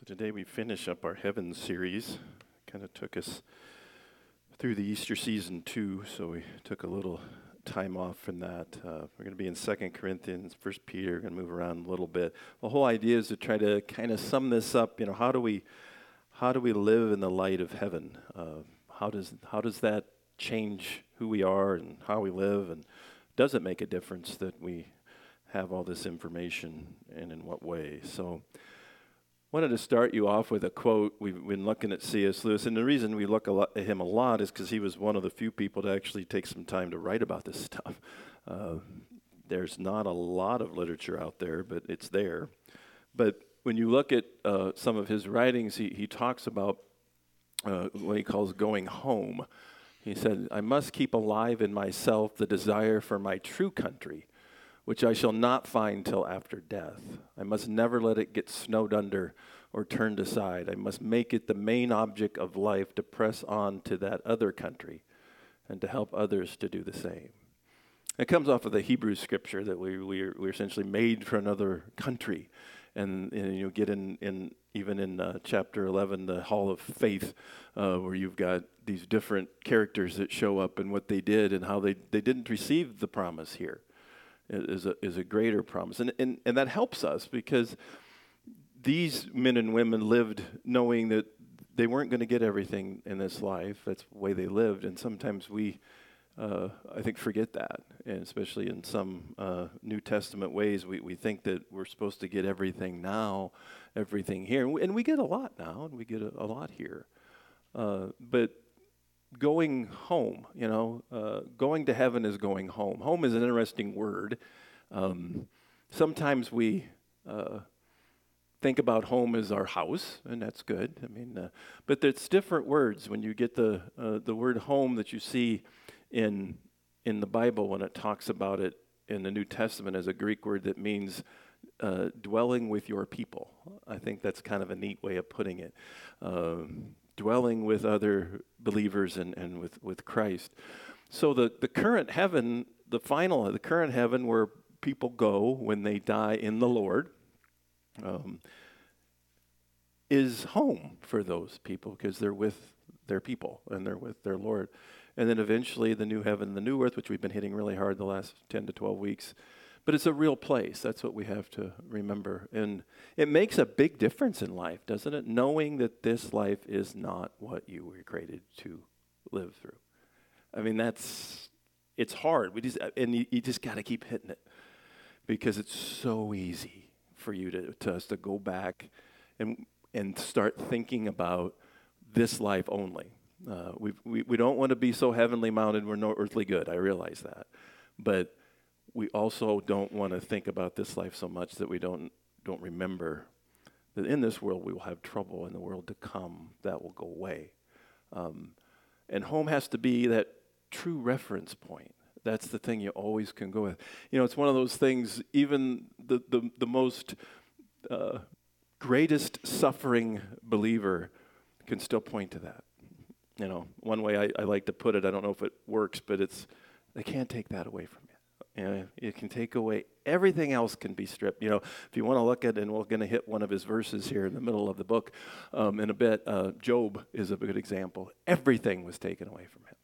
So today we finish up our Heaven series. Kind of took us through the Easter season too, so we took a little time off from that. Uh, we're going to be in Second Corinthians, First Peter. Going to move around a little bit. The whole idea is to try to kind of sum this up. You know, how do we how do we live in the light of heaven? Uh, how does how does that change who we are and how we live? And does it make a difference that we have all this information, and in what way? So wanted to start you off with a quote. We've been looking at C.S. Lewis, and the reason we look lot, at him a lot is because he was one of the few people to actually take some time to write about this stuff. Uh, there's not a lot of literature out there, but it's there. But when you look at uh, some of his writings, he, he talks about uh, what he calls going home. He said, I must keep alive in myself the desire for my true country which I shall not find till after death. I must never let it get snowed under or turned aside. I must make it the main object of life to press on to that other country and to help others to do the same. It comes off of the Hebrew scripture that we, we're, we're essentially made for another country. And, and you get in, in even in uh, chapter 11, the Hall of Faith, uh, where you've got these different characters that show up and what they did and how they, they didn't receive the promise here is a, is a greater promise. And, and, and that helps us because these men and women lived knowing that they weren't going to get everything in this life. That's the way they lived. And sometimes we, uh, I think, forget that. And especially in some uh, New Testament ways, we, we think that we're supposed to get everything now, everything here. And we, and we get a lot now, and we get a, a lot here. Uh, but going home, you know, uh, going to heaven is going home. Home is an interesting word. Um, sometimes we uh, think about home as our house, and that's good. I mean, uh, but it's different words when you get the uh, the word home that you see in in the Bible when it talks about it in the New Testament as a Greek word that means uh, dwelling with your people. I think that's kind of a neat way of putting it. Um, dwelling with other believers and, and with, with Christ. So the, the current heaven, the final, the current heaven where people go when they die in the Lord, um, is home for those people because they're with their people and they're with their Lord. And then eventually the new heaven, the new earth, which we've been hitting really hard the last 10 to 12 weeks, but it's a real place. That's what we have to remember. And it makes a big difference in life, doesn't it? Knowing that this life is not what you were created to live through. I mean, that's, it's hard. We just, and you, you just got to keep hitting it because it's so easy for you to, to us to go back and, and start thinking about this life only. Uh, we, we, don't want to be so heavenly minded, we're no earthly good. I realize that. But we also don't want to think about this life so much that we don't don't remember that in this world we will have trouble in the world to come that will go away. Um, and home has to be that true reference point. That's the thing you always can go with. You know it's one of those things even the the, the most uh, greatest suffering believer can still point to that. You know one way I, I like to put it i don't know if it works but it's they can't take that away from you you, know, you can take away everything else can be stripped. You know, if you want to look at, and we're going to hit one of his verses here in the middle of the book um, in a bit. Uh, Job is a good example. Everything was taken away from him,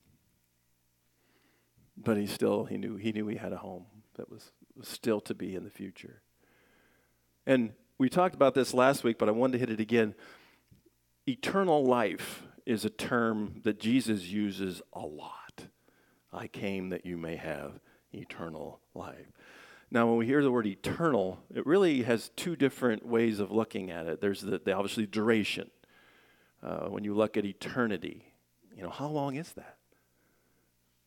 but he still he knew he knew he had a home that was, was still to be in the future. And we talked about this last week, but I wanted to hit it again. Eternal life is a term that Jesus uses a lot. I came that you may have eternal life. Now, when we hear the word eternal, it really has two different ways of looking at it. There's the, the obviously duration. Uh, when you look at eternity, you know, how long is that?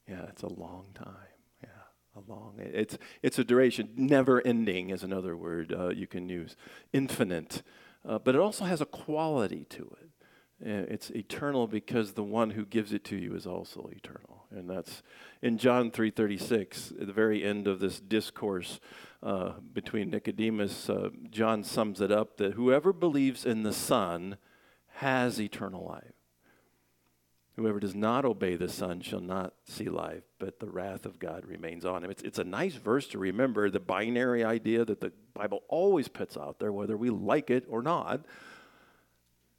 Yeah, it's a long time. Yeah, a long. It's it's a duration. Never ending is another word uh, you can use. Infinite, uh, but it also has a quality to it. It's eternal because the one who gives it to you is also eternal. And that's in John 3.36, at the very end of this discourse uh, between Nicodemus, uh, John sums it up that whoever believes in the Son has eternal life. Whoever does not obey the Son shall not see life, but the wrath of God remains on him. It's, it's a nice verse to remember the binary idea that the Bible always puts out there, whether we like it or not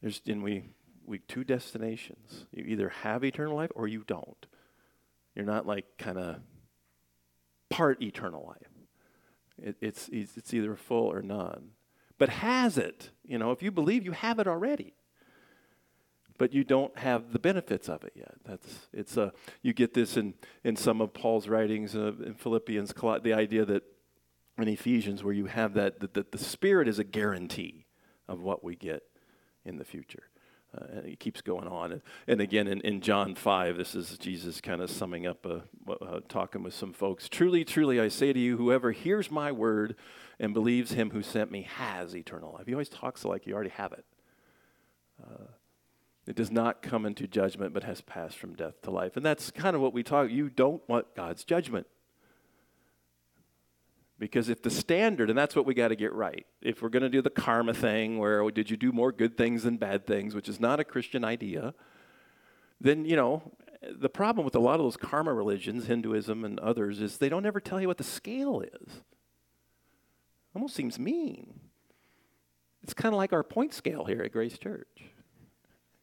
There's, and we, we two destinations. You either have eternal life or you don't. You're not like kind of part eternal life. It, it's, it's either full or none. But has it? You know, if you believe, you have it already. But you don't have the benefits of it yet. That's it's a you get this in in some of Paul's writings uh, in Philippians, the idea that in Ephesians where you have that that, that the Spirit is a guarantee of what we get in the future. Uh, and he keeps going on. And, and again, in, in John 5, this is Jesus kind of summing up, uh, uh, talking with some folks. Truly, truly, I say to you, whoever hears my word and believes him who sent me has eternal life. He always talks like you already have it. Uh, it does not come into judgment, but has passed from death to life. And that's kind of what we talk. You don't want God's judgment. Because if the standard, and that's what we got to get right, if we're going to do the karma thing where oh, did you do more good things than bad things, which is not a Christian idea, then, you know, the problem with a lot of those karma religions, Hinduism and others, is they don't ever tell you what the scale is. Almost seems mean. It's kind of like our point scale here at Grace Church.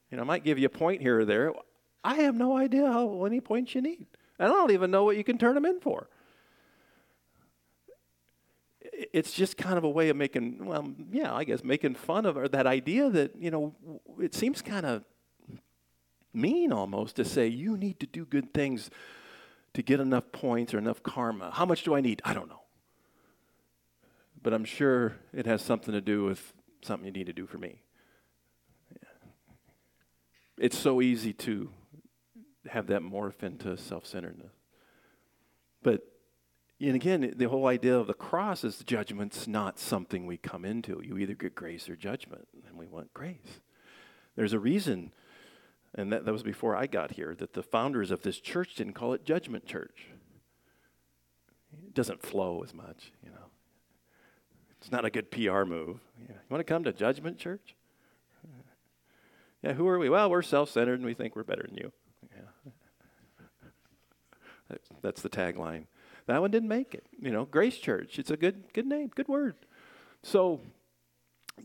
You know, I might give you a point here or there. I have no idea how many points you need. And I don't even know what you can turn them in for it's just kind of a way of making, well, yeah, I guess making fun of or that idea that, you know, it seems kind of mean almost to say you need to do good things to get enough points or enough karma. How much do I need? I don't know. But I'm sure it has something to do with something you need to do for me. Yeah. It's so easy to have that morph into self centeredness. But and again, the whole idea of the cross is the judgment's not something we come into. You either get grace or judgment, and we want grace. There's a reason, and that, that was before I got here, that the founders of this church didn't call it Judgment Church. It doesn't flow as much, you know. It's not a good PR move. You, want to come to Judgment Church? Yeah, who are we? Well, we're self centered and we think we're better than you. Yeah. That's the tagline. That one didn't make it. You know, Grace Church. It's a good good name, good word. So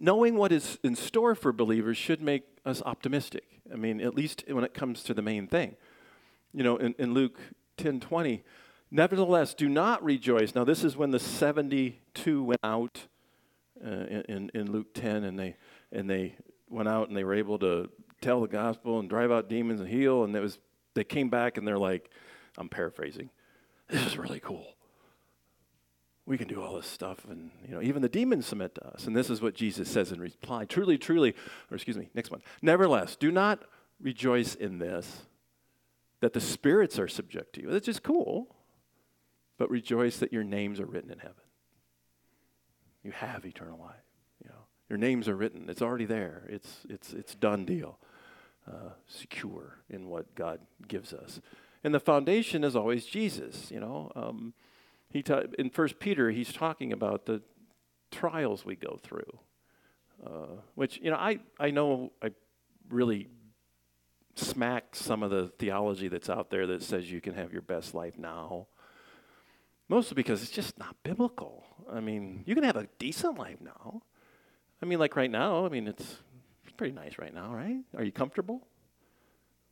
knowing what is in store for believers should make us optimistic. I mean, at least when it comes to the main thing. You know, in, in Luke 10 20, nevertheless, do not rejoice. Now, this is when the 72 went out uh, in, in Luke 10, and they, and they went out and they were able to tell the gospel and drive out demons and heal. And it was, they came back and they're like, I'm paraphrasing this is really cool. We can do all this stuff, and you know, even the demons submit to us. And this is what Jesus says in reply: Truly, truly, or excuse me, next one. Nevertheless, do not rejoice in this, that the spirits are subject to you. That's just cool. But rejoice that your names are written in heaven. You have eternal life. You know, your names are written. It's already there. It's it's it's done deal. Uh, secure in what God gives us. And the foundation is always Jesus, you know. Um, he ta- in First Peter, he's talking about the trials we go through, uh, which, you know, I, I know I really smack some of the theology that's out there that says you can have your best life now. Mostly because it's just not biblical. I mean, you can have a decent life now. I mean, like right now, I mean, it's, it's pretty nice right now, right? Are you comfortable?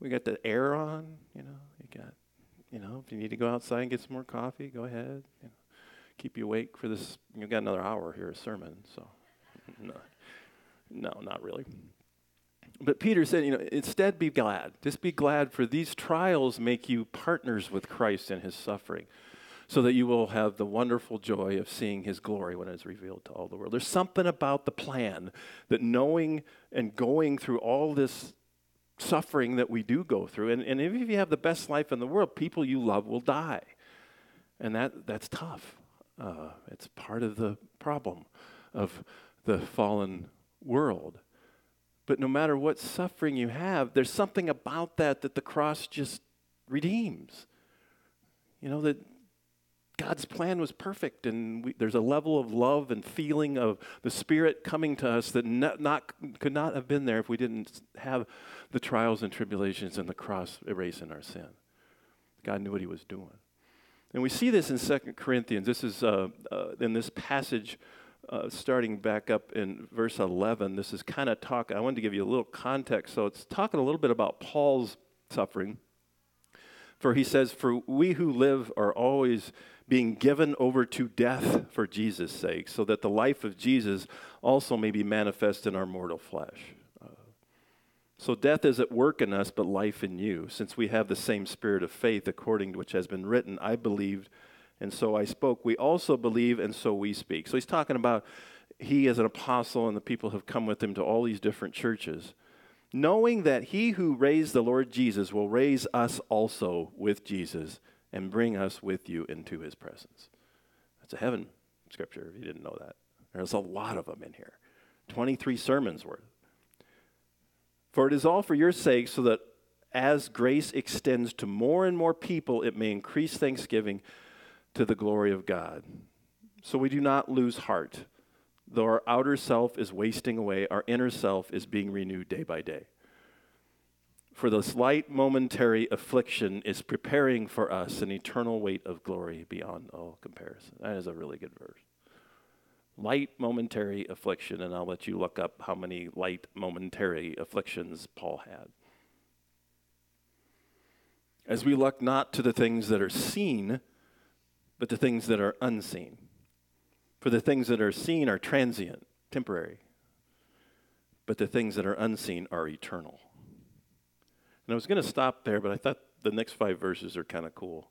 We got the air on, you know. You got, you know, if you need to go outside and get some more coffee, go ahead. You know, keep you awake for this. You've got another hour here, a sermon. So, no, no, not really. But Peter said, you know, instead be glad. Just be glad for these trials make you partners with Christ in his suffering so that you will have the wonderful joy of seeing his glory when it is revealed to all the world. There's something about the plan that knowing and going through all this suffering that we do go through. And, and if you have the best life in the world, people you love will die. And that, that's tough. Uh, it's part of the problem of the fallen world. But no matter what suffering you have, there's something about that that the cross just redeems. You know, that God's plan was perfect, and we, there's a level of love and feeling of the Spirit coming to us that not, not, could not have been there if we didn't have the trials and tribulations and the cross erasing our sin. God knew what He was doing. And we see this in 2 Corinthians. This is uh, uh, in this passage uh, starting back up in verse 11. This is kind of talk. I wanted to give you a little context. So it's talking a little bit about Paul's suffering. For he says, For we who live are always being given over to death for Jesus' sake, so that the life of Jesus also may be manifest in our mortal flesh. Uh, so death is at work in us, but life in you, since we have the same spirit of faith, according to which has been written, I believed, and so I spoke. We also believe, and so we speak. So he's talking about he as an apostle, and the people have come with him to all these different churches knowing that he who raised the Lord Jesus will raise us also with Jesus and bring us with you into his presence. That's a heaven scripture, if you didn't know that. There's a lot of them in here 23 sermons worth. For it is all for your sake, so that as grace extends to more and more people, it may increase thanksgiving to the glory of God. So we do not lose heart. Though our outer self is wasting away, our inner self is being renewed day by day. For the slight momentary affliction is preparing for us an eternal weight of glory beyond all comparison. That is a really good verse. Light momentary affliction, and I'll let you look up how many light momentary afflictions Paul had. As we look not to the things that are seen, but the things that are unseen. For the things that are seen are transient, temporary, but the things that are unseen are eternal. And I was going to stop there, but I thought the next five verses are kind of cool.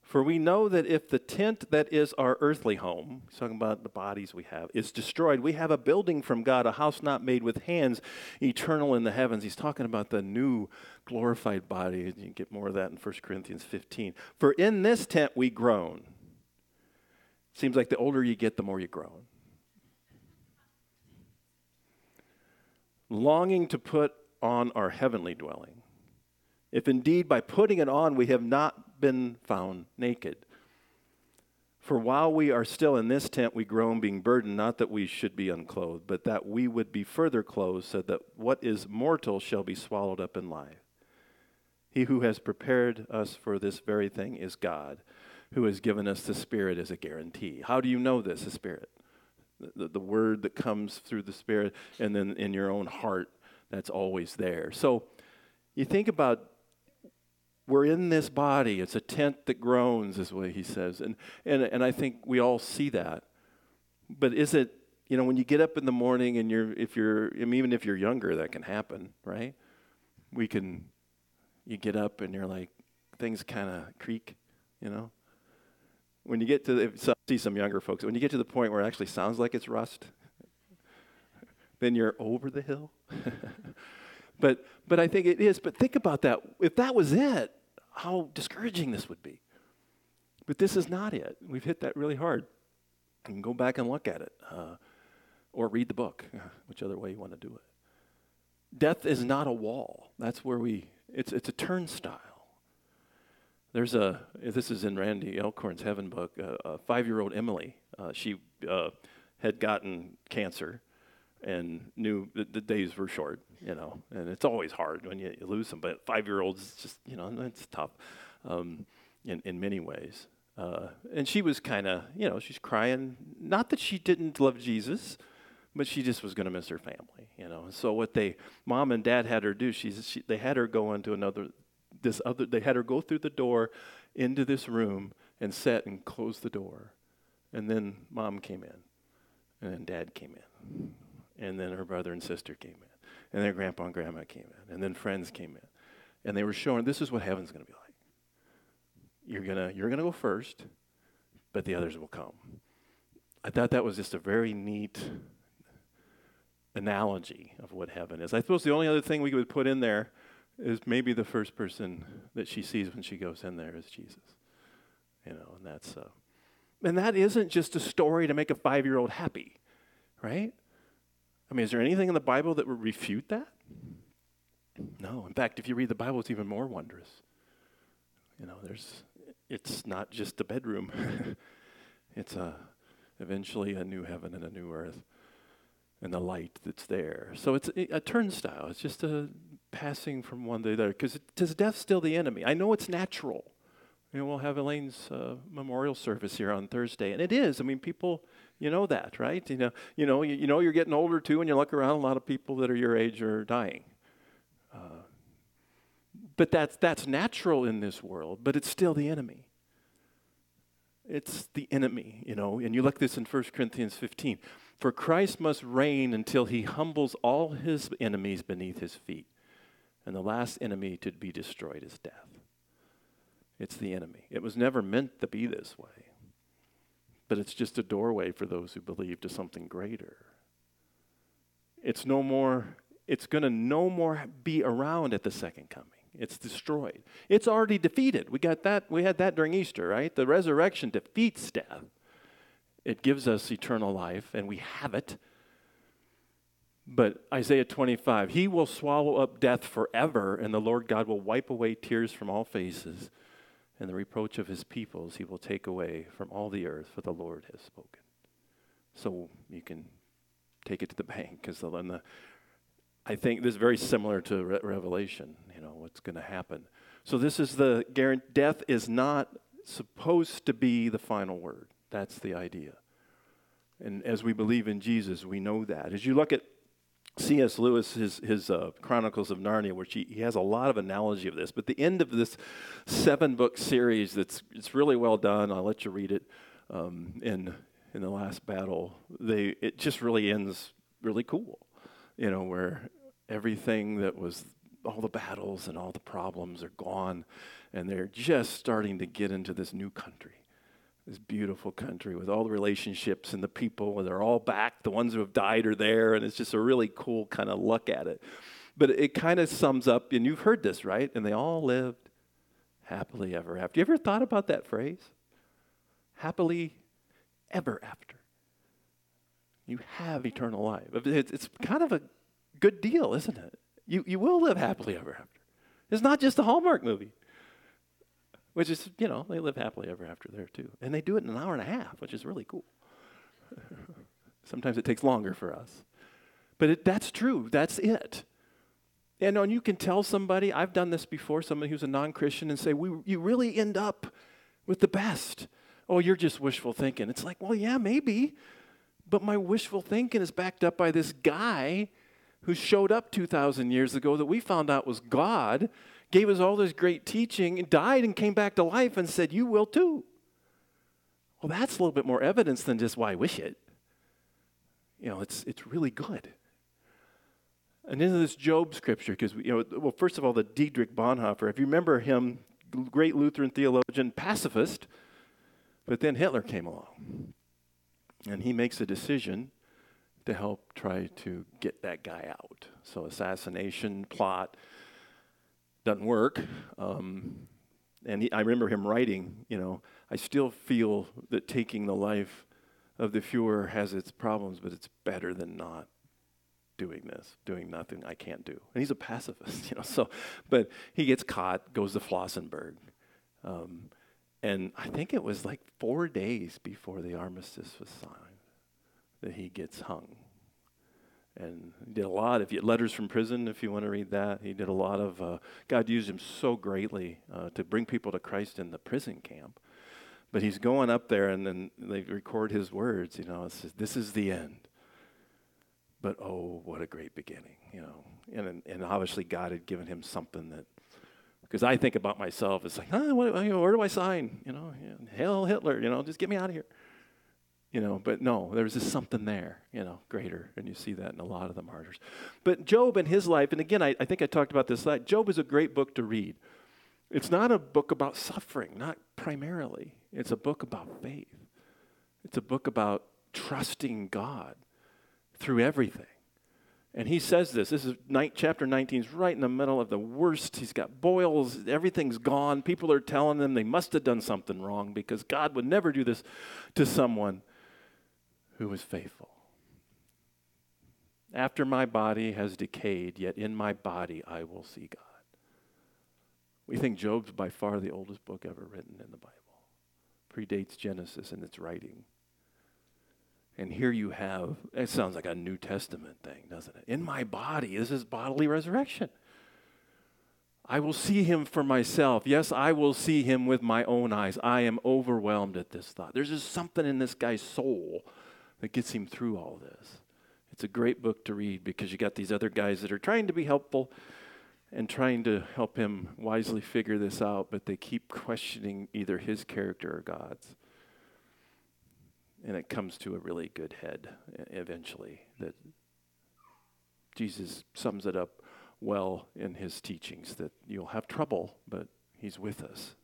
For we know that if the tent that is our earthly home, he's talking about the bodies we have, is destroyed, we have a building from God, a house not made with hands, eternal in the heavens. He's talking about the new glorified body. You can get more of that in 1 Corinthians 15. For in this tent we groan. Seems like the older you get, the more you groan. Longing to put on our heavenly dwelling if indeed by putting it on we have not been found naked. For while we are still in this tent, we groan, being burdened, not that we should be unclothed, but that we would be further clothed, so that what is mortal shall be swallowed up in life. He who has prepared us for this very thing is God, who has given us the Spirit as a guarantee. How do you know this, the Spirit? The, the, word that comes through the Spirit, and then in your own heart, that's always there. So you think about we're in this body. It's a tent that groans, is what he says. And, and, and I think we all see that. But is it, you know, when you get up in the morning and you're, if you're, I mean, even if you're younger, that can happen, right? We can, you get up and you're like, things kind of creak, you know? When you get to, if, so, see some younger folks, when you get to the point where it actually sounds like it's rust, then you're over the hill. but, but I think it is. But think about that. If that was it, how discouraging this would be. But this is not it. We've hit that really hard. You can go back and look at it uh, or read the book, which other way you want to do it. Death is not a wall. That's where we, it's, it's a turnstile. There's a, this is in Randy Alcorn's Heaven book, uh, a five year old Emily. Uh, she uh, had gotten cancer and knew that the days were short, you know, and it's always hard when you, you lose them. But five year olds, just you know, it's tough um, in in many ways. Uh, and she was kind of, you know, she's crying. Not that she didn't love Jesus, but she just was going to miss her family, you know. so what they, mom and dad had her do, she's, she, they had her go into another, this other, they had her go through the door into this room and sit and close the door. And then mom came in, and then dad came in and then her brother and sister came in, and then grandpa and grandma came in, and then friends came in, and they were showing this is what heaven's going to be like. You're gonna you're gonna go first, but the others will come. I thought that was just a very neat analogy of what heaven is. I suppose the only other thing we could put in there is maybe the first person that she sees when she goes in there is Jesus. You know, and that's uh, and that isn't just a story to make a five year old happy, right? I mean, is there anything in the Bible that would refute that? No. In fact, if you read the Bible, it's even more wondrous. You know, there's, it's not just a bedroom. it's a, eventually a new heaven and a new earth and the light that's there. So it's a, turnstile. It's just a passing from one to the other. Because does death still the enemy? I know it's natural. You know, we'll have Elaine's uh, memorial service here on Thursday, and it is. I mean, people, you know that, right? You know, you know, you, you know, you're getting older too, and you look around. A lot of people that are your age are dying. Uh, but that's that's natural in this world, but it's still the enemy. It's the enemy, you know. And you look this in 1 Corinthians 15. For Christ must reign until he humbles all his enemies beneath his feet. And the last enemy to be destroyed is death. It's the enemy. It was never meant to be this way. But it's just a doorway for those who believe to something greater. It's no more, it's going to no more be around at the second coming. It's destroyed. It's already defeated. We got that, we had that during Easter, right? The resurrection defeats death. It gives us eternal life, and we have it. But Isaiah 25, He will swallow up death forever, and the Lord God will wipe away tears from all faces, and the reproach of His peoples He will take away from all the earth, for the Lord has spoken. So you can take it to the bank, because the, I think this is very similar to Re- Revelation, you know, what's going to happen. So this is the guarantee, death is not supposed to be the final word. That's the idea. And as we believe in Jesus, we know that. As you look at C.S. Lewis, his, his uh, Chronicles of Narnia, which he, he has a lot of analogy of this, but the end of this seven book series that's it's really well done. I'll let you read it um, in in the last battle. They it just really ends really cool, you know, where everything that was all the battles and all the problems are gone, and they're just starting to get into this new country this beautiful country with all the relationships and the people, and they're all back. The ones who have died are there, and it's just a really cool kind of look at it. But it kind of sums up, and you've heard this, right? And they all lived happily ever after. You ever thought about that phrase? Happily ever after. You have eternal life. It's, kind of a good deal, isn't it? You, you will live happily ever after. It's not just a Hallmark movie which is, you know, they live happily ever after there too. And they do it in an hour and a half, which is really cool. Sometimes it takes longer for us. But it, that's true. That's it. And, and you can tell somebody, I've done this before, somebody who's a non Christian, and say, we, You really end up with the best. Oh, you're just wishful thinking. It's like, Well, yeah, maybe. But my wishful thinking is backed up by this guy who showed up 2,000 years ago that we found out was God gave us all this great teaching, and died and came back to life and said, You will too. Well, that's a little bit more evidence than just why I wish it. You know, it's, it's really good. And into this Job scripture, because, you know, well, first of all, the Dietrich Bonhoeffer, if you remember him, great Lutheran theologian, pacifist, but then Hitler came along. And he makes a decision to help try to get that guy out. So, assassination plot doesn't work. Um, and he, I remember him writing, you know, I still feel that taking the life of the Fuhrer has its problems, but it's better than not doing this, doing nothing I can't do. And he's a pacifist, you know. So, but he gets caught, goes to Flossenburg, um, and I think it was like four days before the armistice was signed that he gets hung and he did a lot. If you letters from prison, if you want to read that, he did a lot of. Uh, God used him so greatly uh, to bring people to Christ in the prison camp. But he's going up there, and then they record his words. You know, it says, "This is the end." But oh, what a great beginning! You know, and and obviously God had given him something that. Because I think about myself, it's like, ah, where do I sign? You know, heil Hitler. You know, just get me out of here you know but no there was just something there you know greater and you see that in a lot of the martyrs. But job and his life and again i, I think i talked about this job is a great book to read. It's not a book about suffering not primarily. It's a book about faith. It's a book about trusting god through everything. And he says this this is night, chapter 19 is right in the middle of the worst. He's got boils everything's gone. People are telling them they must have done something wrong because god would never do this to someone who is faithful. After my body has decayed, yet in my body I will see God. We think Job's by far the oldest book ever written in the Bible. Predates Genesis in its writing. And here you have, it sounds like a New Testament thing, doesn't it? In my body, this is bodily resurrection. I will see him for myself. Yes, I will see him with my own eyes. I am overwhelmed at this thought. There's just something in this guy's soul that gets him through all this. It's a great book to read because you got these other guys that are trying to be helpful and trying to help him wisely figure this out, but they keep questioning either his character or God's. And it comes to a really good head eventually that Jesus sums it up well in his teachings that you'll have trouble, but he's with us.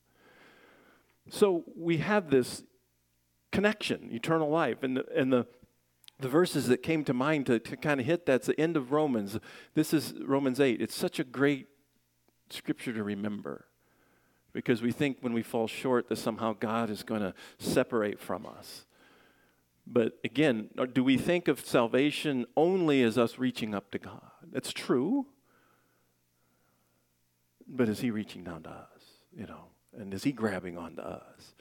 So we have this connection, eternal life, and the, and the the verses that came to mind to, to kind of hit that's the end of Romans. This is Romans 8. It's such a great scripture to remember because we think when we fall short that somehow God is going to separate from us. But again, uh, do we think of salvation only as us reaching up to God? That's true. But is he reaching down to us? You know, and is he grabbing onto us?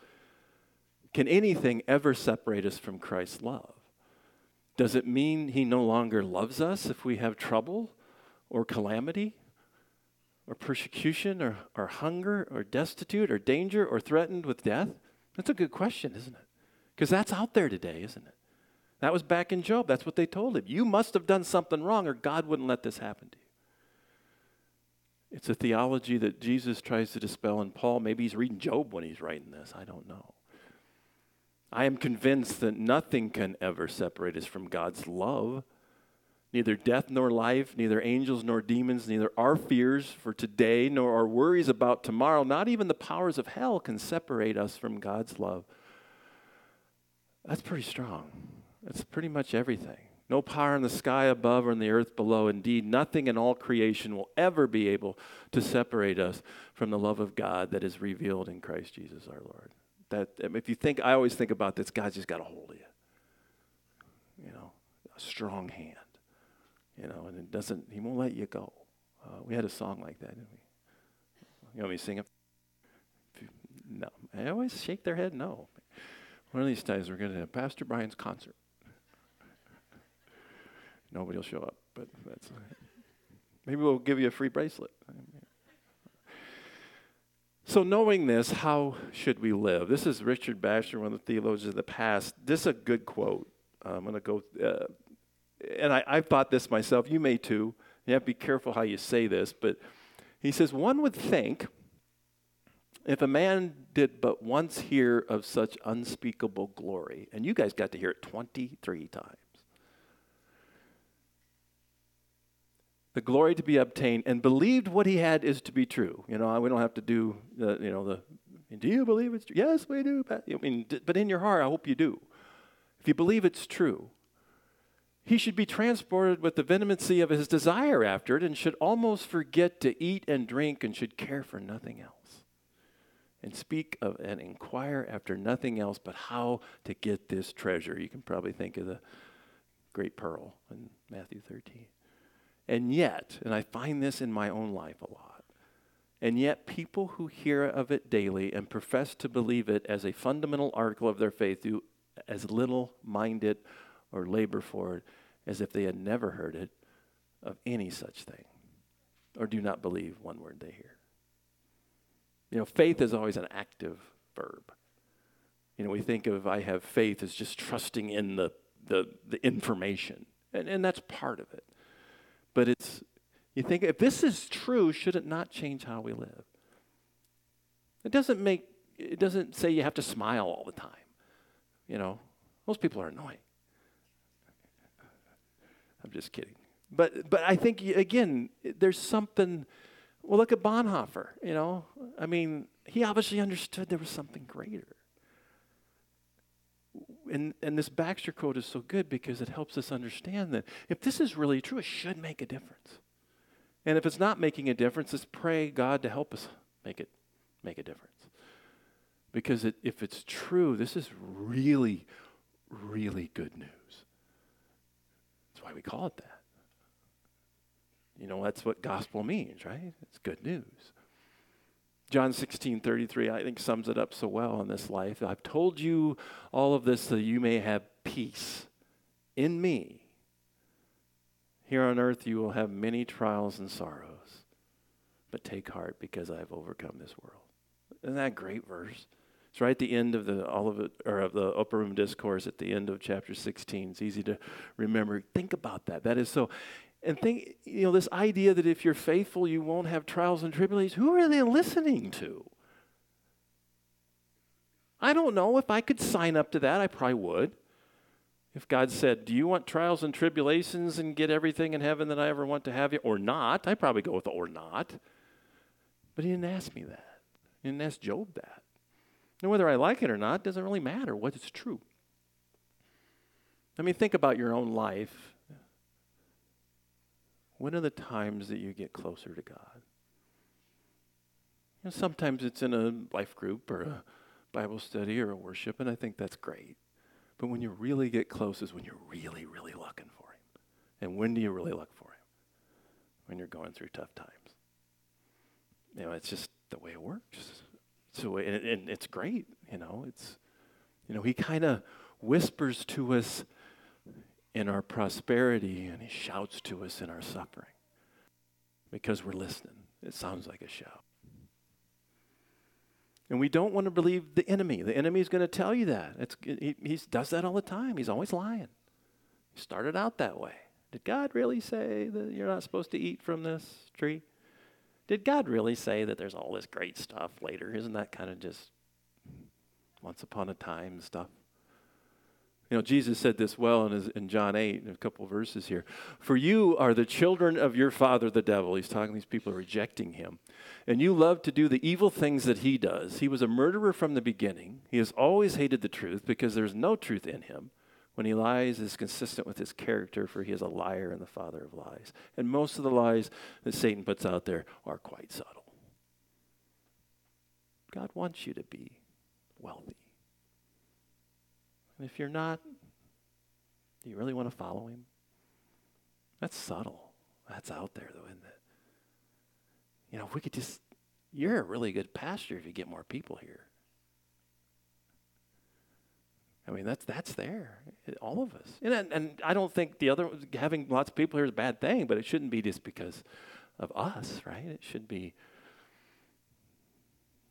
Can anything ever separate us from Christ's love? Does it mean he no longer loves us if we have trouble or calamity or persecution or, or hunger or destitute or danger or threatened with death? That's a good question, isn't it? Because that's out there today, isn't it? That was back in Job. That's what they told him. You must have done something wrong or God wouldn't let this happen to you. It's a theology that Jesus tries to dispel in Paul. Maybe he's reading Job when he's writing this. I don't know. I am convinced that nothing can ever separate us from God's love. Neither death nor life, neither angels nor demons, neither our fears for today nor our worries about tomorrow, not even the powers of hell can separate us from God's love. That's pretty strong. That's pretty much everything. No power in the sky above or in the earth below. Indeed, nothing in all creation will ever be able to separate us from the love of God that is revealed in Christ Jesus our Lord. That if you think, I always think about this, God's just got a hold of you. You know, a strong hand. You know, and it doesn't, He won't let you go. Uh, we had a song like that, didn't we? You want me to sing it? No. I always shake their head, no. One of these times we're going to have Pastor Brian's concert. Nobody will show up, but that's maybe we'll give you a free bracelet. So, knowing this, how should we live? This is Richard Baxter, one of the theologians of the past. This is a good quote. I'm going to go, uh, and I, I thought this myself. You may too. You have to be careful how you say this, but he says, One would think if a man did but once hear of such unspeakable glory, and you guys got to hear it 23 times, the glory to be obtained, and believed what he had is to be true. You know, we don't have to do the, you know, the, do you believe it's true? Yes, we do. But, I mean, but in your heart, I hope you do. If you believe it's true, he should be transported with the vehemency of his desire after it and should almost forget to eat and drink and should care for nothing else. And speak of and inquire after nothing else but how to get this treasure. You can probably think of the great pearl in Matthew 13. And yet, and I find this in my own life a lot, and yet people who hear of it daily and profess to believe it as a fundamental article of their faith do as little mind it or labor for it as if they had never heard it of any such thing or do not believe one word they hear. You know, faith is always an active verb. You know, we think of I have faith as just trusting in the, the, the information, and, and that's part of it. But it's, you think, if this is true, should it not change how we live? It doesn't make, it doesn't say you have to smile all the time. You know, most people are annoying. I'm just kidding. But, but I think, again, there's something, well, look at Bonhoeffer, you know. I mean, he obviously understood there was something greater and, and this Baxter quote is so good because it helps us understand that if this is really true, it should make a difference. And if it's not making a difference, let's pray God to help us make it make a difference. Because it, if it's true, this is really, really good news. That's why we call it that. You know, that's what gospel means, right? It's good news. John 16, 33, I think sums it up so well in this life. I've told you all of this so you may have peace in me. Here on earth you will have many trials and sorrows. but take heart because I have overcome this world. Isn't that a great verse? It's right at the end of the all of it or of the upper room discourse at the end of chapter 16. It's easy to remember. Think about that. That is so and think, you know, this idea that if you're faithful, you won't have trials and tribulations. Who are they listening to? I don't know. If I could sign up to that, I probably would. If God said, Do you want trials and tribulations and get everything in heaven that I ever want to have you, or not, I'd probably go with or not. But He didn't ask me that. He didn't ask Job that. And whether I like it or not doesn't really matter what is true. I mean, think about your own life. When are the times that you get closer to God? You know, sometimes it's in a life group or a Bible study or a worship, and I think that's great. But when you really get close is when you're really, really looking for Him. And when do you really look for Him? When you're going through tough times. You know, it's just the way it works. So, and, and it's great, you know. It's, you know, He kind of whispers to us in our prosperity and He shouts to us in our suffering because we're listening. It sounds like a shout. And we don't want to believe the enemy. The enemy is going to tell you that. It's, he he's, does that all the time. He's always lying. He started out that way. Did God really say that you're not supposed to eat from this tree? Did God really say that there's all this great stuff later? Isn't that kind of just once upon a time stuff? You know, Jesus said this well in, his, in John 8, in a couple verses here. For you are the children of your father, the devil. He's talking these people are rejecting him. And you love to do the evil things that he does. He was a murderer from the beginning. He has always hated the truth because there's no truth in him. When he lies, is consistent with his character, for he is a liar and the father of lies. And most of the lies that Satan puts out there are quite subtle. God wants you to be wealthy. And if you're not, do you really want to follow him? That's subtle. That's out there, though, isn't it? You know, if we could just, you're a really good pastor if you get more people here. I mean, that's that's there, eh, all of us. And, and I don't think the other having lots of people here is a bad thing, but it shouldn't be just because of us, right? It should be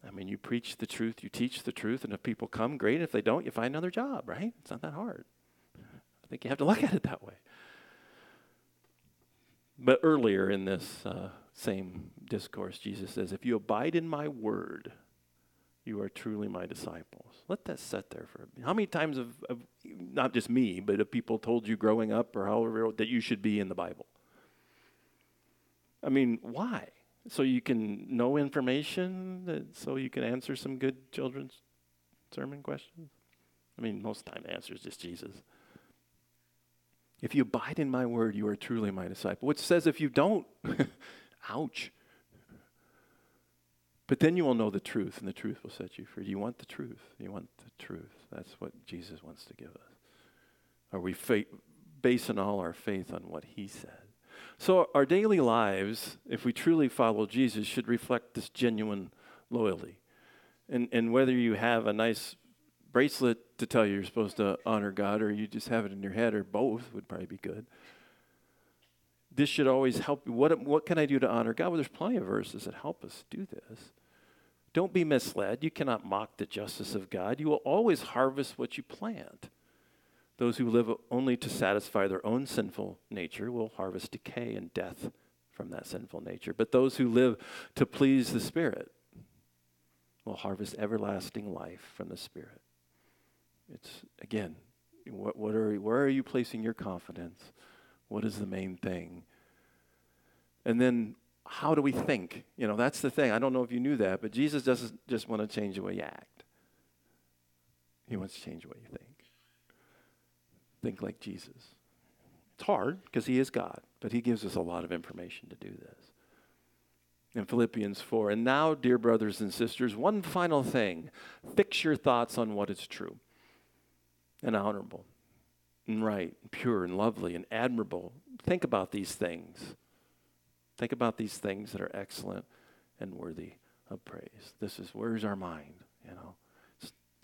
I mean, you preach the truth, you teach the truth, and if people come, great. If they don't, you find another job, right? It's not that hard. I think you have to look at it that way. But earlier in this uh, same discourse, Jesus says, If you abide in my word, you are truly my disciples. Let that set there for how many times have, have not just me, but have people told you growing up or however that you should be in the Bible? I mean, why? So you can know information, that, so you can answer some good children's sermon questions? I mean, most time the answer is just Jesus. If you abide in my word, you are truly my disciple. Which says if you don't, ouch. But then you will know the truth, and the truth will set you free. You want the truth. You want the truth. That's what Jesus wants to give us. Are we fa- basing all our faith on what he said? So, our daily lives, if we truly follow Jesus, should reflect this genuine loyalty. And, and whether you have a nice bracelet to tell you you're supposed to honor God, or you just have it in your head, or both would probably be good. This should always help you. What, what can I do to honor God? Well, there's plenty of verses that help us do this. Don't be misled. You cannot mock the justice of God. You will always harvest what you plant. Those who live only to satisfy their own sinful nature will harvest decay and death from that sinful nature. But those who live to please the Spirit will harvest everlasting life from the Spirit. It's, again, what, what are, where are you placing your confidence? What is the main thing? And then, how do we think? You know, that's the thing. I don't know if you knew that, but Jesus doesn't just want to change the way you act, He wants to change the way you think think like Jesus. It's hard because he is God, but he gives us a lot of information to do this. In Philippians 4, and now, dear brothers and sisters, one final thing fix your thoughts on what is true and honorable and right and pure and lovely and admirable. Think about these things. Think about these things that are excellent and worthy of praise. This is where's our mind, you know.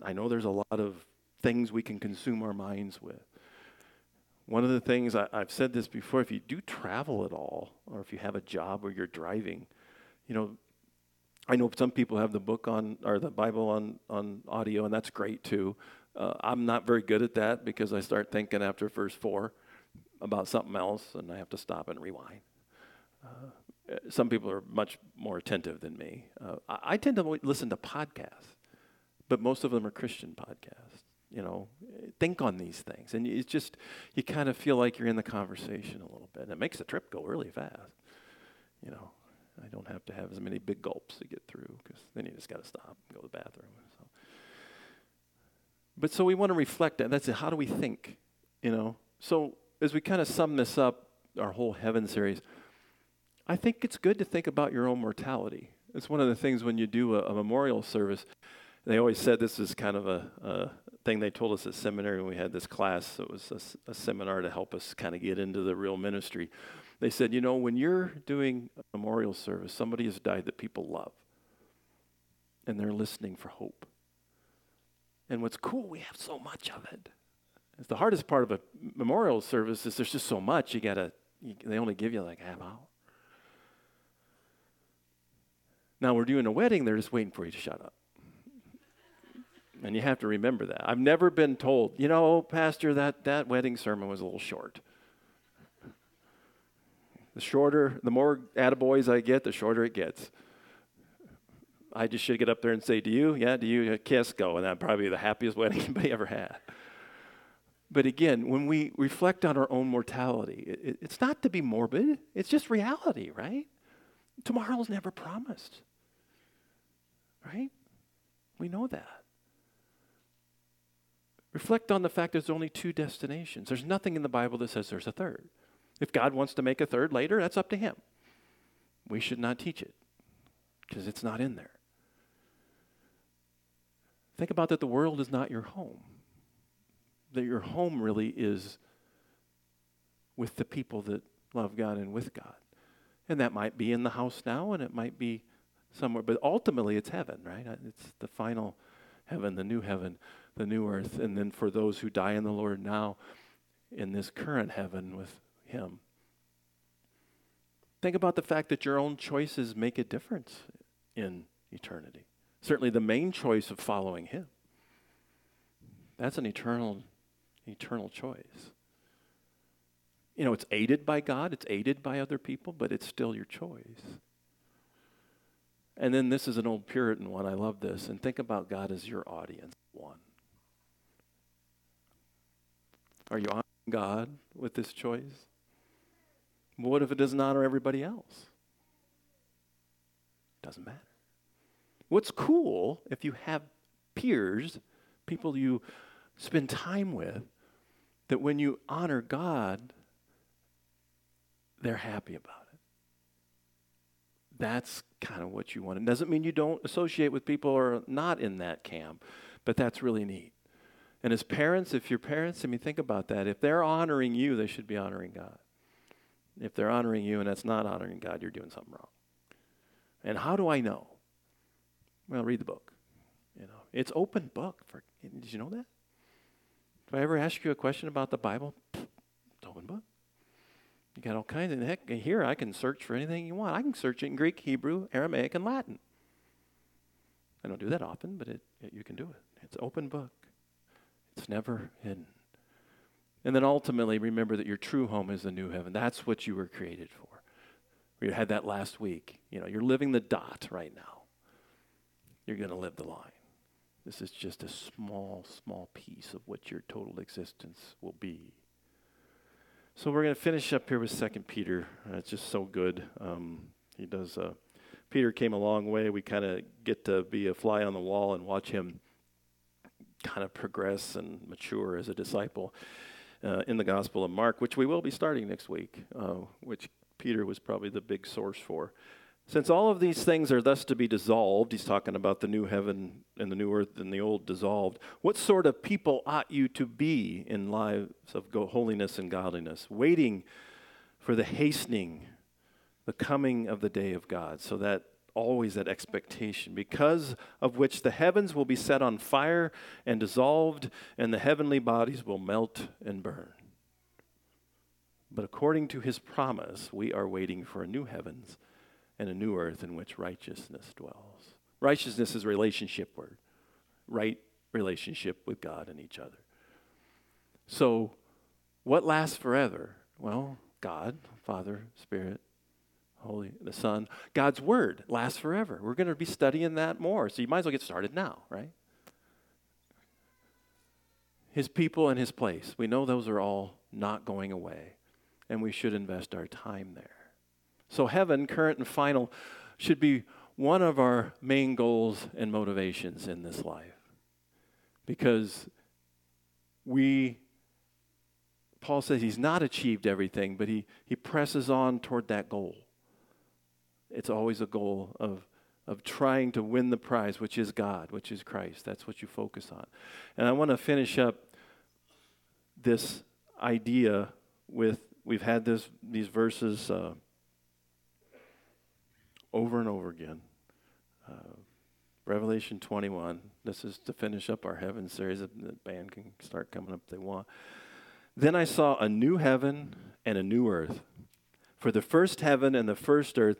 I know there's a lot of things we can consume our minds with. One of the things I, have said this before if you do travel at all, or if you have a job where you're driving, you know, I know some people have the book on or the Bible on on audio, and that's great too. Uh, I'm not very good at that because I start thinking after verse four about something else, and I have to stop and rewind. Uh, some people are much more attentive than me. Uh, I, I, tend to listen to podcasts, but most of them are Christian podcasts. You know, think on these things, and it's just you kind of feel like you're in the conversation a little bit. And it makes the trip go really fast. You know, I don't have to have as many big gulps to get through because then you just got to stop and go to the bathroom. So. But so we want to reflect that. That's it. How do we think? You know. So as we kind of sum this up, our whole heaven series, I think it's good to think about your own mortality. It's one of the things when you do a, a memorial service. They always said this is kind of a, a thing they told us at seminary when we had this class. It was a, a seminar to help us kind of get into the real ministry. They said, you know, when you're doing a memorial service, somebody has died that people love, and they're listening for hope. And what's cool, we have so much of it. It's the hardest part of a memorial service is there's just so much. You gotta, you, they only give you like half hour. Now we're doing a wedding, they're just waiting for you to shut up. And you have to remember that. I've never been told, you know, Pastor, that, that wedding sermon was a little short. The shorter, the more attaboys I get, the shorter it gets. I just should get up there and say, Do you? Yeah, do you? Kiss, go. And that'd probably the happiest wedding anybody ever had. But again, when we reflect on our own mortality, it, it's not to be morbid, it's just reality, right? Tomorrow's never promised, right? We know that. Reflect on the fact there's only two destinations. There's nothing in the Bible that says there's a third. If God wants to make a third later, that's up to Him. We should not teach it because it's not in there. Think about that the world is not your home, that your home really is with the people that love God and with God. And that might be in the house now and it might be somewhere, but ultimately it's heaven, right? It's the final heaven, the new heaven, the new earth. And then for those who die in the Lord now, in this current heaven with him. Think about the fact that your own choices make a difference in eternity. Certainly, the main choice of following Him. That's an eternal, eternal choice. You know, it's aided by God, it's aided by other people, but it's still your choice. And then this is an old Puritan one. I love this. And think about God as your audience. One. Are you honoring God with this choice? What if it doesn't honor everybody else? Doesn't matter. What's cool if you have peers, people you spend time with, that when you honor God, they're happy about it. That's kind of what you want. It doesn't mean you don't associate with people who are not in that camp, but that's really neat. And as parents, if you're parents, I mean, think about that. If they're honoring you, they should be honoring God. If they're honoring you and that's not honoring God, you're doing something wrong. And how do I know? Well, read the book. You know, it's open book. For did you know that? If I ever ask you a question about the Bible, it's open book. You got all kinds of heck here. I can search for anything you want. I can search it in Greek, Hebrew, Aramaic, and Latin. I don't do that often, but it, it, you can do it. It's open book. It's never hidden. And then ultimately, remember that your true home is the new heaven. That's what you were created for. We had that last week. You know, you're living the dot right now. You're going to live the line. This is just a small, small piece of what your total existence will be. So we're going to finish up here with Second Peter. Uh, it's just so good. Um, he does. Uh, Peter came a long way. We kind of get to be a fly on the wall and watch him kind of progress and mature as a disciple uh, in the Gospel of Mark, which we will be starting next week, uh, which Peter was probably the big source for. Since all of these things are thus to be dissolved, he's talking about the new heaven and the new earth and the old dissolved. What sort of people ought you to be in lives of holiness and godliness, waiting for the hastening, the coming of the day of God, so that always that expectation, because of which the heavens will be set on fire and dissolved, and the heavenly bodies will melt and burn. But according to his promise, we are waiting for a new heavens and a new earth in which righteousness dwells. Righteousness is relationship word, right relationship with God and each other. So, what lasts forever? Well, God, Father, Spirit, Holy, the Son. God's Word lasts forever. We're going to be studying that more. So you might as well get started now, right? His people and His place. We know those are all not going away, and we should invest our time there. So, heaven, current and final, should be one of our main goals and motivations in this life. Because we Paul says he's not achieved everything, but he, he presses on toward that goal. It's always a goal of, of trying to win the prize, which is God, which is Christ. That's what you focus on. And I want to finish up this idea with we've had this, these verses uh, over and over again. Uh, Revelation 21. This is to finish up our heaven series. The band can start coming up if they want. Then I saw a new heaven and a new earth. For the first heaven and the first earth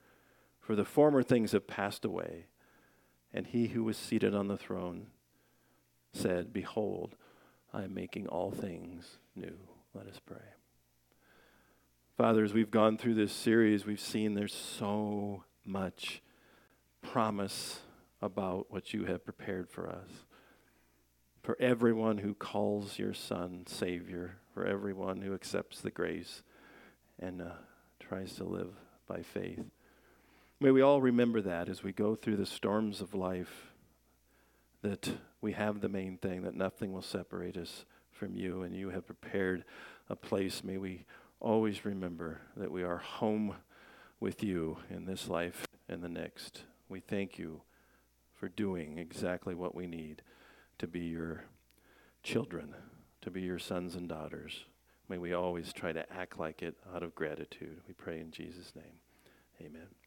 For the former things have passed away. And he who was seated on the throne said, Behold, I am making all things new. Let us pray. Father, as we've gone through this series, we've seen there's so much promise about what you have prepared for us for everyone who calls your Son Savior, for everyone who accepts the grace and uh, tries to live by faith. May we all remember that as we go through the storms of life, that we have the main thing, that nothing will separate us from you, and you have prepared a place. May we always remember that we are home with you in this life and the next. We thank you for doing exactly what we need to be your children, to be your sons and daughters. May we always try to act like it out of gratitude. We pray in Jesus' name. Amen.